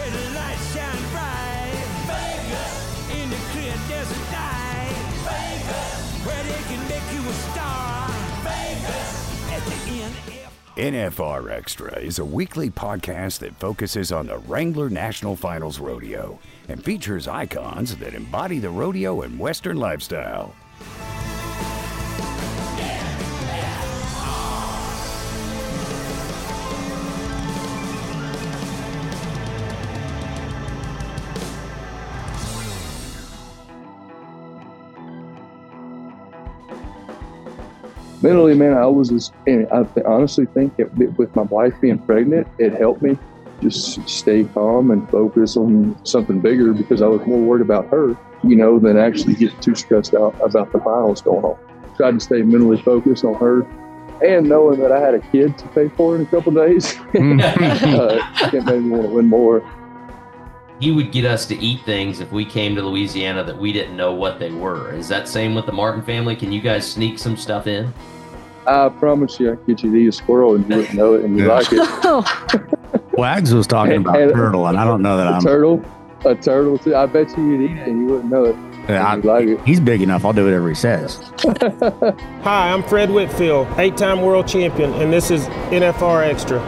where the lights shine bright. Vegas, in the clear desert night. Vegas, where they can make you a star. Vegas, at the end. NFR Extra is a weekly podcast that focuses on the Wrangler National Finals Rodeo and features icons that embody the rodeo and Western lifestyle. Mentally, man, I was just, and I th- honestly think that with my wife being pregnant, it helped me just stay calm and focus on something bigger because I was more worried about her, you know, than actually getting too stressed out about the finals going on. Tried to stay mentally focused on her and knowing that I had a kid to pay for in a couple days, uh, it made me want to win more. He would get us to eat things if we came to Louisiana that we didn't know what they were. Is that same with the Martin family? Can you guys sneak some stuff in? I promise you, I could get you to eat a squirrel and you wouldn't know it and you like it. Oh. Wags was talking about and- turtle, and I don't know that A I'm. turtle, a turtle too. I bet you you'd eat it and you wouldn't know it. Yeah, I- and like it. he's big enough. I'll do whatever he says. Hi, I'm Fred Whitfield, eight time world champion, and this is NFR Extra.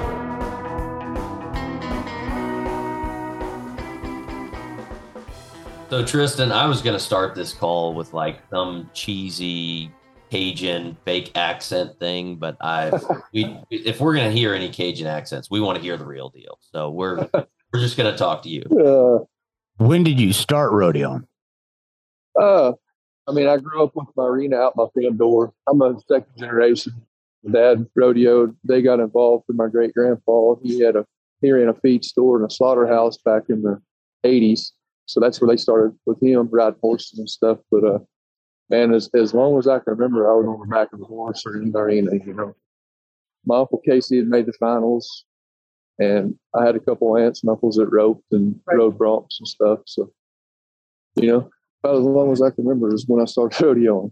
So Tristan, I was going to start this call with like some cheesy Cajun fake accent thing, but I we if we're going to hear any Cajun accents, we want to hear the real deal. So we're we're just going to talk to you. Uh, When did you start rodeoing? Uh, I mean, I grew up with my arena out my front door. I'm a second generation. My dad rodeoed. They got involved with my great grandpa. He had a he ran a feed store and a slaughterhouse back in the '80s. So that's where they started with him riding horses and stuff. But uh, man, as as long as I can remember, I was on the back of the horse or in the arena. You know, my uncle Casey had made the finals, and I had a couple aunts and uncles that roped and rode broncs and stuff. So, you know, about as long as I can remember is when I started rodeoing.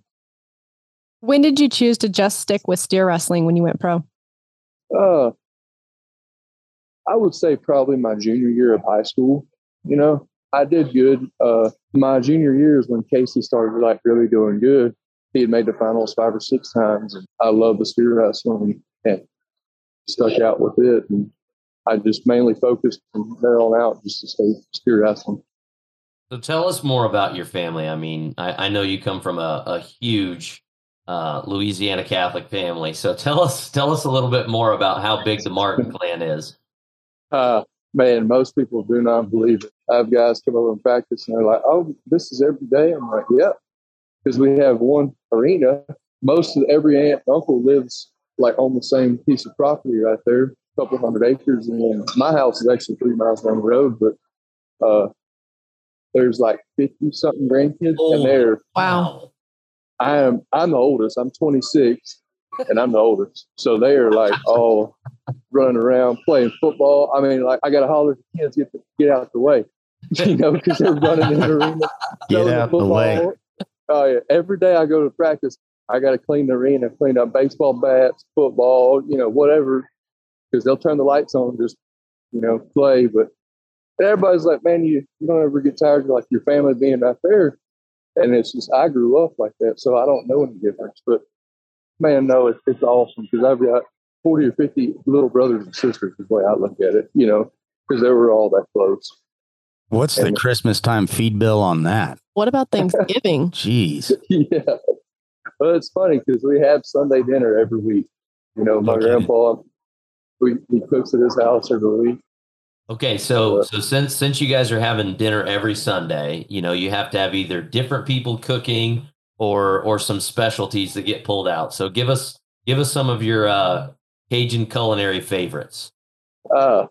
When did you choose to just stick with steer wrestling when you went pro? Uh, I would say probably my junior year of high school. You know, I did good. Uh, my junior year is when Casey started like really doing good. He had made the finals five or six times, and I love the steer wrestling and stuck out with it. And I just mainly focused from there on out just to stay steer wrestling. So tell us more about your family. I mean, I, I know you come from a, a huge uh, Louisiana Catholic family. So tell us tell us a little bit more about how big the Martin clan is. Uh, man, most people do not believe it. I have guys come over and practice and they're like, oh, this is every day. I'm like, yeah, because we have one arena. Most of every aunt and uncle lives like on the same piece of property right there, a couple hundred acres. And then my house is actually three miles down the road, but uh, there's like 50 something grandkids and they're, Wow. I am, I'm the oldest. I'm 26 and I'm the oldest. So they are like all running around playing football. I mean, like I got to holler at the kids, get, the, get out the way, you know, because they're running in the arena. Get out the way. Oh yeah. Every day I go to practice, I got to clean the arena, clean up baseball bats, football, you know, whatever, because they'll turn the lights on, and just you know, play. But everybody's like, man, you you don't ever get tired of like your family being out there. And it's just I grew up like that, so I don't know any difference. But man, no, it's it's awesome because I've got forty or fifty little brothers and sisters. Is the way I look at it, you know, because they were all that close. What's the Christmas time feed bill on that? What about Thanksgiving? Jeez. yeah. Well, it's funny because we have Sunday dinner every week. You know, my Okay. grandpa, we, he cooks at his house every week. Okay, so so since since you guys are having dinner every Sunday, you know, you have to have either different people cooking or or some specialties that get pulled out. So give us give us some of your uh Cajun culinary favorites. Uh,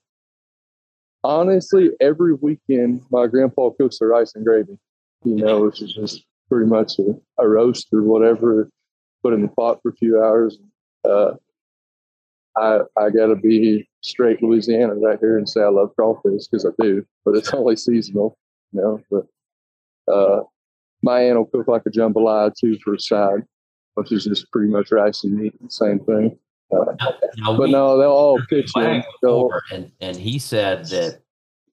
honestly, every weekend, my grandpa cooks the rice and gravy, you know, which is just pretty much a, a roast or whatever, put in the pot for a few hours. Uh, I, I got to be straight Louisiana right here and say I love crawfish because I do, but it's only seasonal, you know. But uh, my aunt will cook like a jambalaya too for a side, which is just pretty much rice and meat, same thing. Now, but we- no, they'll all pitch in. Wag They'll, and and he said that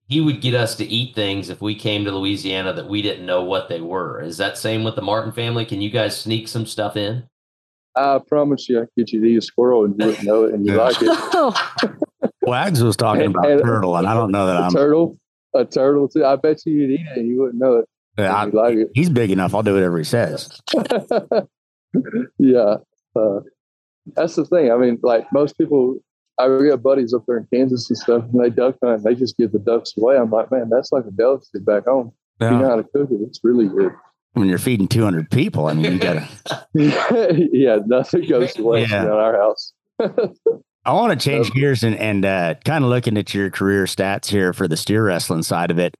he would get us to eat things if we came to Louisiana that we didn't know what they were. Is that same with the Martin family? Can you guys sneak some stuff in? I promise you, I could get you to eat a squirrel and you wouldn't know it and you like it. Wags was talking And- about and- turtle, and I don't know that A I'm. turtle, a turtle too. I bet you you'd eat it and you wouldn't know it. Yeah, I- and you like it. he's big enough. I'll do whatever he says. yeah, uh, that's the thing. I mean, like most people, I got buddies up there in Kansas and stuff, and they duck hunt. They just give the ducks away. I'm like, man, that's like a delicacy back home. If you know how to cook it. It's really good. When you're feeding 200 people, I mean, you gotta. yeah, nothing goes to waste Yeah. in our house. I want to change gears and, and uh, kind of looking at your career stats here for the steer wrestling side of it.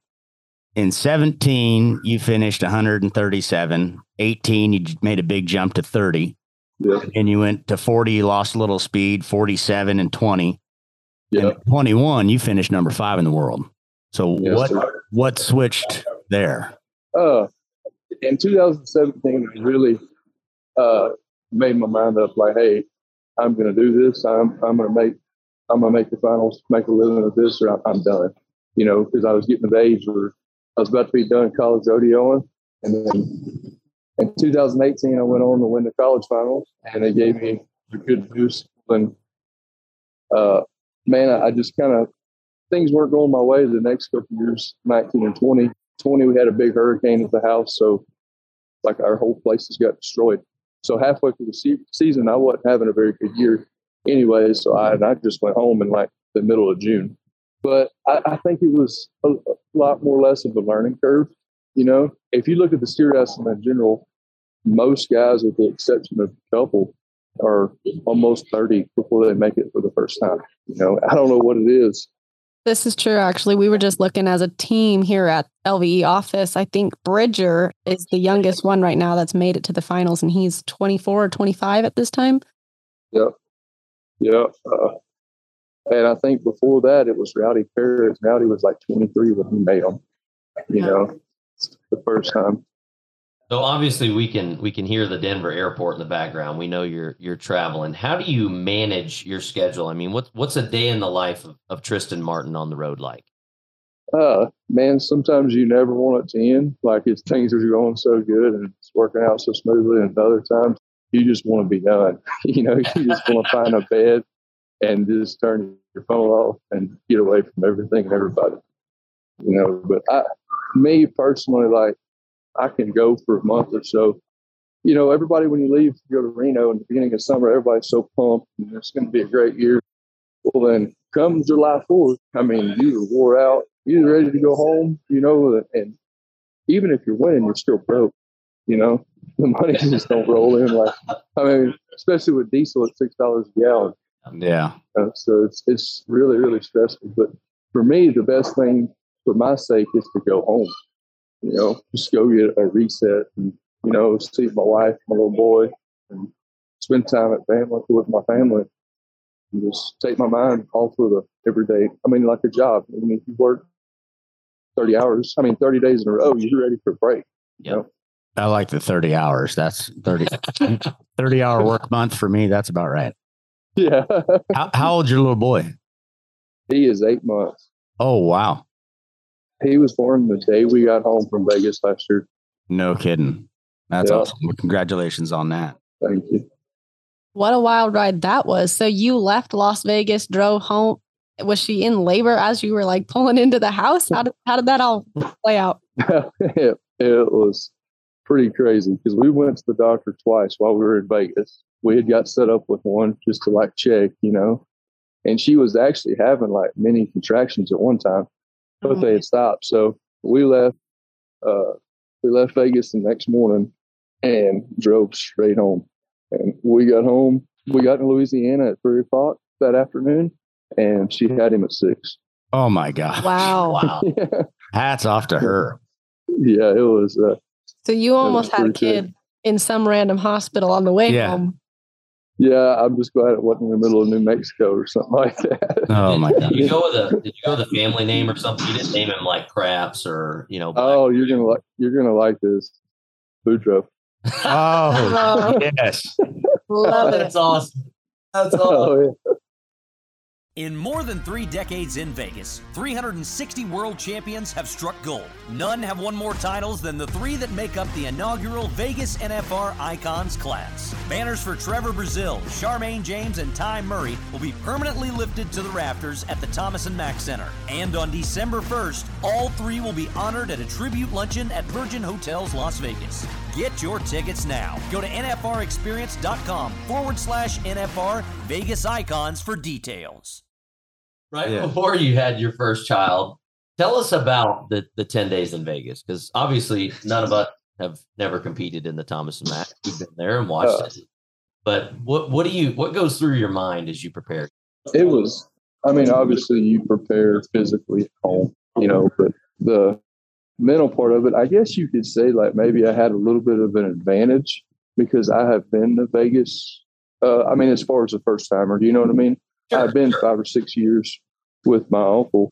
In 17, you finished 137. 18, you made a big jump to 30. Yeah, And you went to 40, lost a little speed, 47 and 20. yeah. And 21, you finished number five in the world. So Yes, what sir. what switched there? Uh, in 2017, I really uh, made my mind up. Like, hey, I'm going to do this. I'm I'm going to make I'm going to make the finals, make a living of this, or I'm, I'm done. You know, because I was getting to the age where I was about to be done college rodeoing, and then in 2018, I went on to win the college finals, and they gave me a good boost. And uh, man, I, just kind of things weren't going my way the next couple years, 19 and 20. 20, we had a big hurricane at the house. So, like, our whole place has got destroyed. So, halfway through the se- season, I wasn't having a very good year anyway. So, I, I just went home in like the middle of June. But I, I think it was a, a lot more or less of a learning curve. You know, if you look at the steer wrestling in general, most guys, with the exception of a couple, are almost 30 before they make it for the first time. You know, I don't know what it is. this is true. Actually, we were just looking as a team here at LVE office. I think Bridger is the youngest one right now that's made it to the finals, and he's 24 or 25 at this time. Yep. Yep. Uh, and I think before that, it was Rowdy Perez. Rowdy was like 23 when he made them, you know, the first time. So obviously we can we can hear the Denver airport in the background. We know you're you're traveling. How do you manage your schedule? I mean, what's what's a day in the life of, of Tristan Martin on the road like? Uh, man, sometimes you never want it to end. Like it's things are going so good and it's working out so smoothly. And other times you just want to be done. you know, you just want to find a bed and just turn your phone off and get away from everything and everybody. You know, but I, me personally, like I can go for a month or so. You know, everybody when you leave, you go to Reno in the beginning of summer, everybody's so pumped and it's going to be a great year. Well, then come July 4th, I mean, you're wore out, you're ready to go home, you know, and even if you're winning, you're still broke, you know, the money just don't roll in. Like, I mean, especially with diesel at $6 a gallon. Yeah. Uh, so it's, it's really, really stressful. But for me, the best thing for my sake is to go home, you know, just go get a reset and, you know, see my wife, my little boy, and spend time at family with my family and just take my mind off of the everyday. I mean, like a job. I mean, if you work 30 hours, I mean, 30 days in a row, you're ready for a break. You know? I like the 30 hours. That's 30, 30 hour work month for me. That's about right. Yeah. How, how old's your little boy? he is eight months. Oh, wow. He was born the day we got home from Vegas last year. No kidding. That's Yeah. awesome. Congratulations on that. Thank you. What a wild ride that was. So you left Las Vegas, drove home. Was she in labor as you were like pulling into the house? How did how did that all play out? it, it was pretty crazy because we went to the doctor twice while we were in Vegas. We had got set up with one just to like check, you know, and she was actually having like many contractions at one time, but they had stopped. So we left. Uh, we left Vegas the next morning and drove straight home. And we got home. We got in Louisiana at three o'clock that afternoon, and she had him at six. Oh, my God. Wow. Wow. yeah, Hats off to her. Yeah, it was. Uh, So you almost had a pretty good. kid in some random hospital on the way Yeah. home. Yeah, I'm just glad it wasn't in the middle of New Mexico or something like that. Oh, my god! Did God. you go with a did you go with a family name or something? You didn't name him like Craps or you know. Black- Oh, you're gonna like you're gonna like this, Boudreaux. Oh, oh. yes. Love it. That's awesome. That's awesome. Oh, yeah. In more than three decades in Vegas, 360 world champions have struck gold. None have won more titles than the three that make up the inaugural Vegas NFR Icons class. Banners for Trevor Brazile, Charmayne James, and Ty Murray will be permanently lifted to the rafters at the Thomas and Mack Center. And on December 1st, all three will be honored at a tribute luncheon at Virgin Hotels Las Vegas. Get your tickets now. Go to NFRexperience.com forward slash NFR Vegas Icons for details right Yeah. before you had your first child. Tell us about the the ten days in Vegas, because obviously none of us have never competed in the Thomas and Mack. We've been there and watched Uh. it. But what what do you what goes through your mind as you prepare? It was, I mean, obviously you prepare physically at home, you know, but the mental part of it, I guess you could say like maybe I had a little bit of an advantage because I have been to Vegas. Uh, I mean, as far as the first timer, do you know what I mean? I've been five or six years with my uncle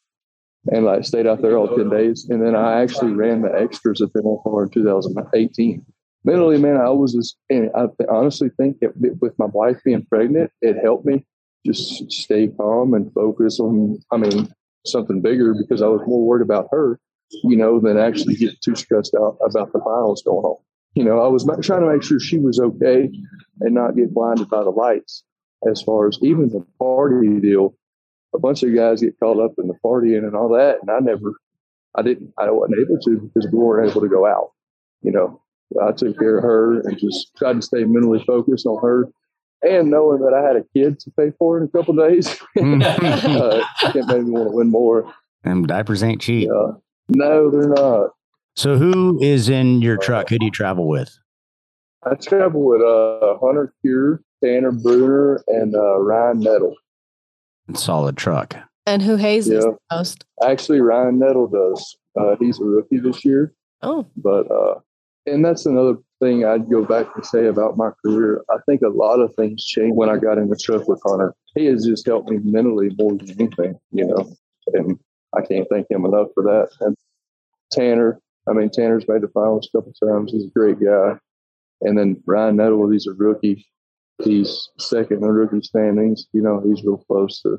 and like stayed out there all 10 days. And then I actually ran the extras at the NFR in 2018. Mentally, man, I was just, and I honestly think that with my wife being pregnant, it helped me just stay calm and focus on, I mean, something bigger because I was more worried about her, you know, than actually get too stressed out about the finals going on. You know, I was trying to make sure she was okay and not get blinded by the lights as far as even the party deal. A bunch of guys get caught up in the partying and all that, and I never, I didn't, I wasn't able to because we weren't able to go out. You know, I took care of her and just tried to stay mentally focused on her, and knowing that I had a kid to pay for in a couple of days, uh, it made me want to win more. And diapers ain't cheap. No, they're not. So who is in your truck? Who do you travel with? I travel with uh, Hunter Cure, Tanner Brunner, and uh, Ryan Nettle. Solid truck. And who hazes Yeah. the most? Actually, Ryan Nettle does. Uh, he's a rookie this year, Oh, but uh, and that's another thing I'd go back and say about my career. I think a lot of things changed when I got in the truck with Hunter. He has just helped me mentally more than anything, you know, and I can't thank him enough for that. And Tanner, I mean, Tanner's made the finals a couple times. He's a great guy. And then Ryan Nettle, he's a rookie. He's second in the rookie standings. You know, he's real close to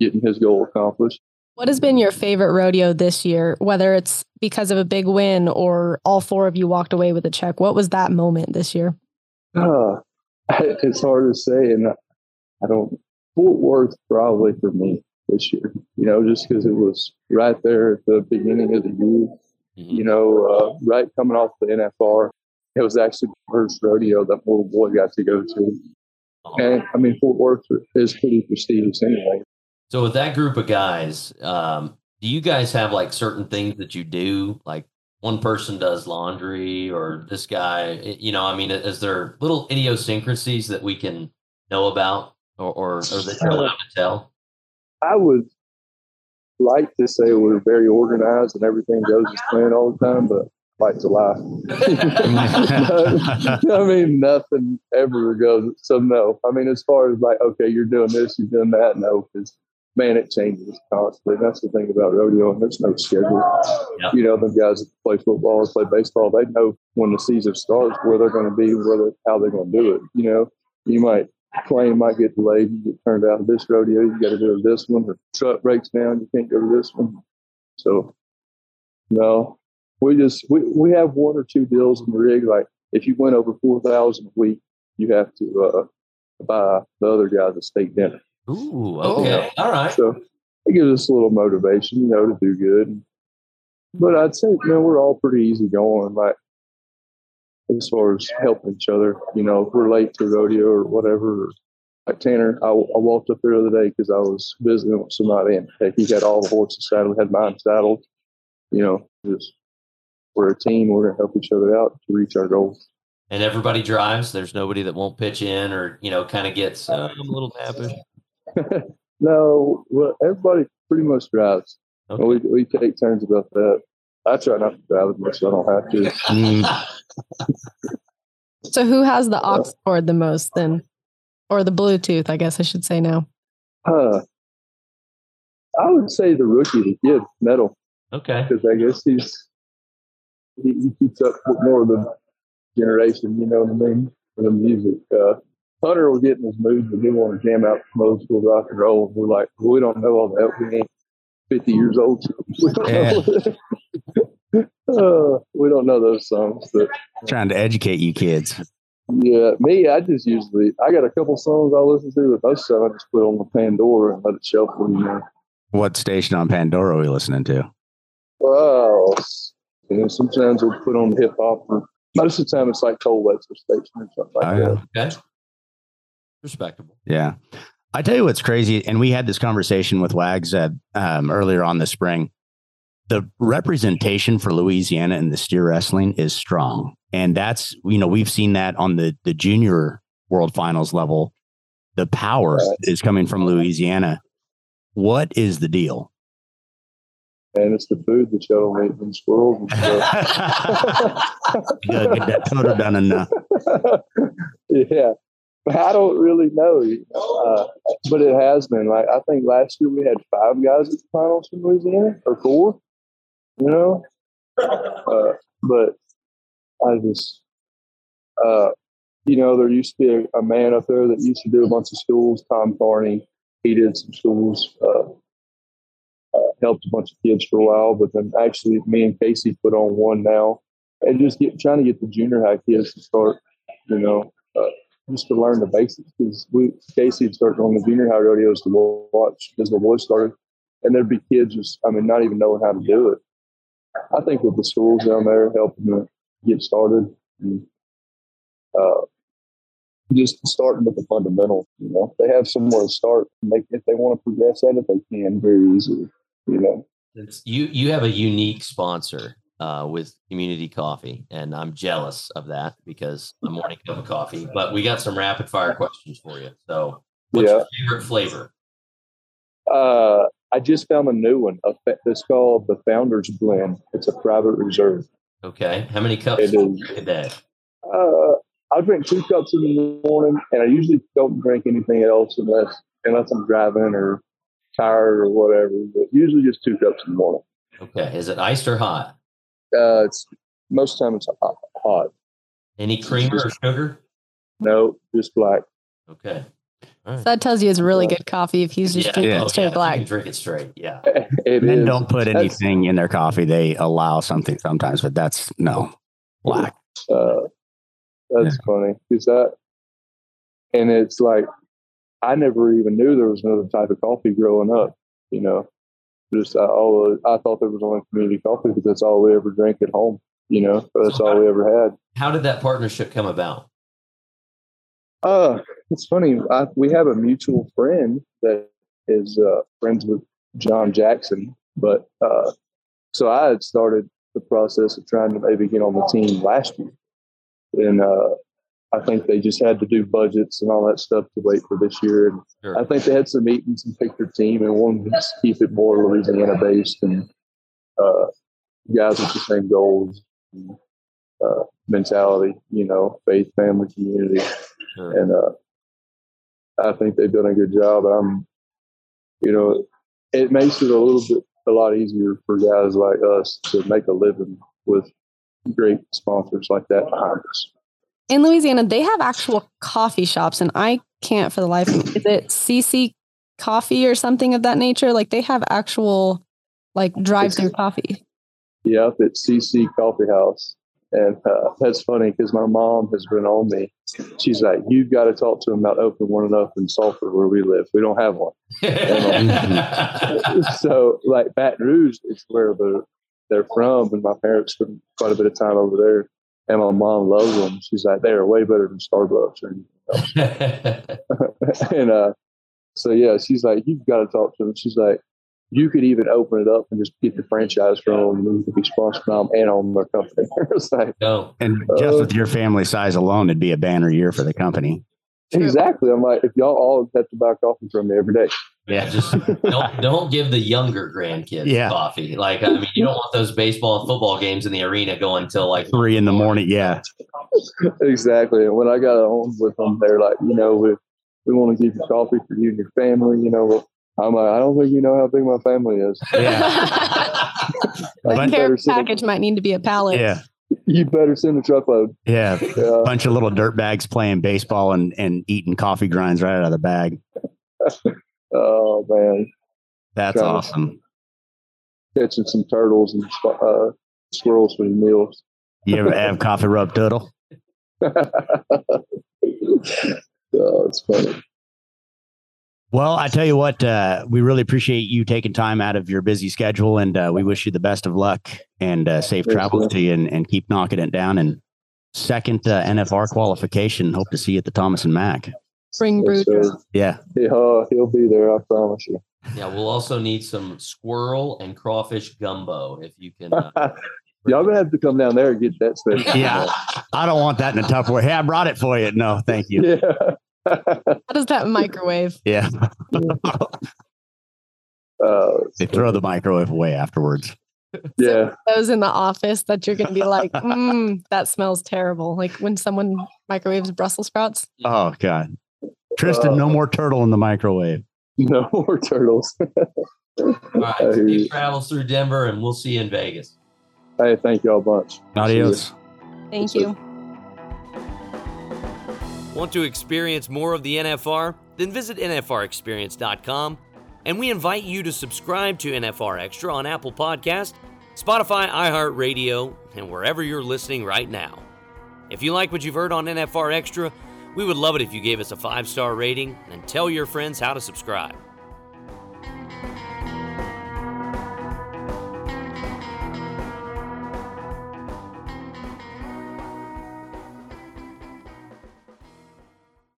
getting his goal accomplished. what has been your favorite rodeo this year? Whether it's because of a big win or all four of you walked away with a check. What was that moment this year? Uh, it's hard to say, and I, I don't. Fort Worth probably for me this year. You know, just because it was right there at the beginning of the year. You know, uh, right coming off the NFR, it was actually the first rodeo that little boy got to go to. And I mean, Fort Worth is pretty prestigious anyway. So with that group of guys, um, do you guys have like certain things that you do? Like one person does laundry, or this guy, you know, I mean, is there little idiosyncrasies that we can know about, or or, or that you're allowed to tell? I would like to say we're very organized and everything goes as planned all the time, but life's a lie. I mean, nothing ever goes. So no, I mean, as far as like, okay, you're doing this, you're doing that, no, because man, it changes constantly. That's the thing about rodeo, and there's no schedule. Yep. You know, the guys that play football and play baseball, they know when the season starts where they're going to be, where they how they're going to do it. You know, you might plane might get delayed, you get turned out of this rodeo, you got to go to this one. The truck breaks down, you can't go to this one. So, no, we just we, we have one or two deals in the rig. Like if you went over four thousand a week, you have to uh, buy the other guys a steak dinner. Ooh, okay, all right. So it gives us a little motivation, you know, to do good. But I'd say, man, we're all pretty easy going. Like as far as helping each other, you know, if we're late to rodeo or whatever. Like Tanner, I, I walked up there the other day because I was visiting with somebody, and heck, he had all the horses saddled, had mine saddled. You know, just we're a team. We're gonna help each other out to reach our goals. And everybody drives. There's nobody that won't pitch in, or you know, kind of gets. Uh, I'm a little nappish. no, well, everybody pretty much drives. Okay. We we take turns about that. I try not to drive as much, so I don't have to. So who has the aux cord the most then? Or the Bluetooth, I guess I should say now. Uh, I would say the rookie, the kid, Nettle, Okay. because I guess he's he, he keeps up with more of the generation. You know what I mean? For the music. Uh, Hunter will get in his mood and he want to jam out some old school rock and roll. We're like, well, we don't know all that. We ain't 50 years old. So we, don't know. uh, we don't know those songs. But Trying to educate you kids. yeah, me, I just usually, I got a couple songs I listen to, but most of them I just put on the Pandora and let it shuffle, you know. What station on Pandora are we listening to? Well, you know, sometimes we'll put on hip hop, or most of the time it's like Koe Wetzel Station or something like Oh, that. yeah. Okay. Respectable. Yeah. I tell you what's crazy, and we had this conversation with Wags uh, um, earlier on the spring. The representation for Louisiana in the steer wrestling is strong, and that's you know we've seen that on the the junior world finals level. The power Right. is coming from Louisiana. What is the deal? And it's the food that y'all don't eat in squirrels and stuff. Gotta get that toto done enough. yeah. I don't really know, uh, but it has been like I think last year we had five guys at the finals from Louisiana or four, you know. Uh, but I just, uh, you know, there used to be a, a man up there that used to do a bunch of schools. Tom Carney, he did some schools, uh, helped a bunch of kids for a while. But then actually, me and Casey put on one now, and just get trying to get the junior high kids to start, you know, uh, just to learn the basics. Because we Casey started on the junior high rodeos to watch as the boys started, and there'd be kids just, I mean, not even knowing how to do it. I think with the schools down there helping them get started, and, uh, just starting with the fundamentals. You know, they have somewhere to start. And they, if they want to progress at it, they can very easily. You know, It's, you you have a unique sponsor uh, with Community Coffee, and I'm jealous of that because I'm morning cup of coffee. But we got some rapid fire questions for you. So, what's Yeah. your favorite flavor? uh, I just found a new one. It's called the Founders Blend. It's a private reserve. Okay, how many cups It do you is. drink a day? Uh, I drink two cups in the morning, and I usually don't drink anything else unless unless I'm driving or tired or whatever. But usually just two cups in the morning. Okay, is it iced or hot? Uh, it's most of the time it's hot. hot. Any creamer or sugar? No, just black. Okay. All right. So that tells you it's really good coffee if he's just drinking Yeah. it Oh, straight yeah, You black. drink it straight. Yeah. It Men is. don't put That's- anything in their coffee. They allow something sometimes, but that's no black. Uh, that's funny Is that, and it's like I never even knew there was another type of coffee growing up. You know, just I, all I thought there was only community coffee because that's all we ever drank at home. You know, that's all we ever had. How did that partnership come about? Uh, it's funny. I, we have a mutual friend that is uh, friends with John Jackson, but uh, so I had started the process of trying to maybe get on the team last year, and uh, I think they just had to do budgets and all that stuff to wait for this year. And Sure. I think they had some meetings and picked their team and wanted to keep it more Louisiana based and uh, guys with the same goals, and, uh, mentality, you know, faith, family, community Sure. and uh, I think they've done a good job. I'm, you know, it makes it a little bit a lot easier for guys like us to make a living with great sponsors like that behind us. In Louisiana, they have actual coffee shops, and I can't for the life of me. Is it CC Coffee or something of that nature? Like they have actual like drive-through coffee. Yep, it's CC Coffee House, and uh, that's funny because my mom has been on me. She's like, "You've got to talk to them about opening one up in Sulphur where we live. We don't have one." so like Baton Rouge is where they're they're from, and my parents spend quite a bit of time over there. And my mom loves them. She's like, they are way better than Starbucks. Or anything else. and uh, so yeah, she's like, you've got to talk to them. She's like, you could even open it up and just get the franchise from them, and you could be sponsored by them and on their company. it's like, no. And just with your family size alone, it'd be a banner year for the company. exactly. I'm like, if y'all all have to buy coffee from me every day, Yeah, just don't don't give the younger grandkids Yeah. coffee. Like I mean, you don't want those baseball and football games in the arena going until like Three in the morning. Yeah. exactly. And when I got home with them, they're like, you know, we we want to give you coffee for you and your family. You know, I'm like, I don't think you know how big my family is. Yeah. I The better care package might need to be a pallet. Yeah. you better send a truckload. Yeah, Yeah. bunch of little dirt bags playing baseball and and eating coffee grinds right out of the bag. Oh man, That's it. awesome. catching some turtles and uh, squirrels for meals. You ever have coffee rub turtle? oh, it's funny. Well, I tell you what, uh, we really appreciate you taking time out of your busy schedule, and uh, we wish you the best of luck and uh, safe travels to you, and, and keep knocking it down. And second uh, NFR qualification, hope to see you at the Thomas and Mack. Spring Yes, brew. sir. Yeah, Yeah, he'll be there. I promise you. Yeah, we'll also need some squirrel and crawfish gumbo if you can. Uh, Y'all gonna have to come down there and get that special. yeah. I don't want that in a Tupperware. Hey, I brought it for you. No, thank you. Yeah. How does that microwave? Yeah, uh, they throw the microwave away afterwards. yeah. Those in the office that you're going to be like, mm, that smells terrible. Like when someone microwaves Brussels sprouts. Oh God, Tristan, no Uh, more turtle in the microwave. No more turtles. all right, I you. safe travels through Denver, and we'll see you in Vegas. hey, thank y'all a bunch. Adios. Thank you. Want to experience more of the NFR? Then visit NFRExperience.com and we invite you to subscribe to NFR Extra on Apple Podcast, Spotify, iHeartRadio, and wherever you're listening right now. If you like what you've heard on NFR Extra, we would love it if you gave us a five star rating and tell your friends how to subscribe.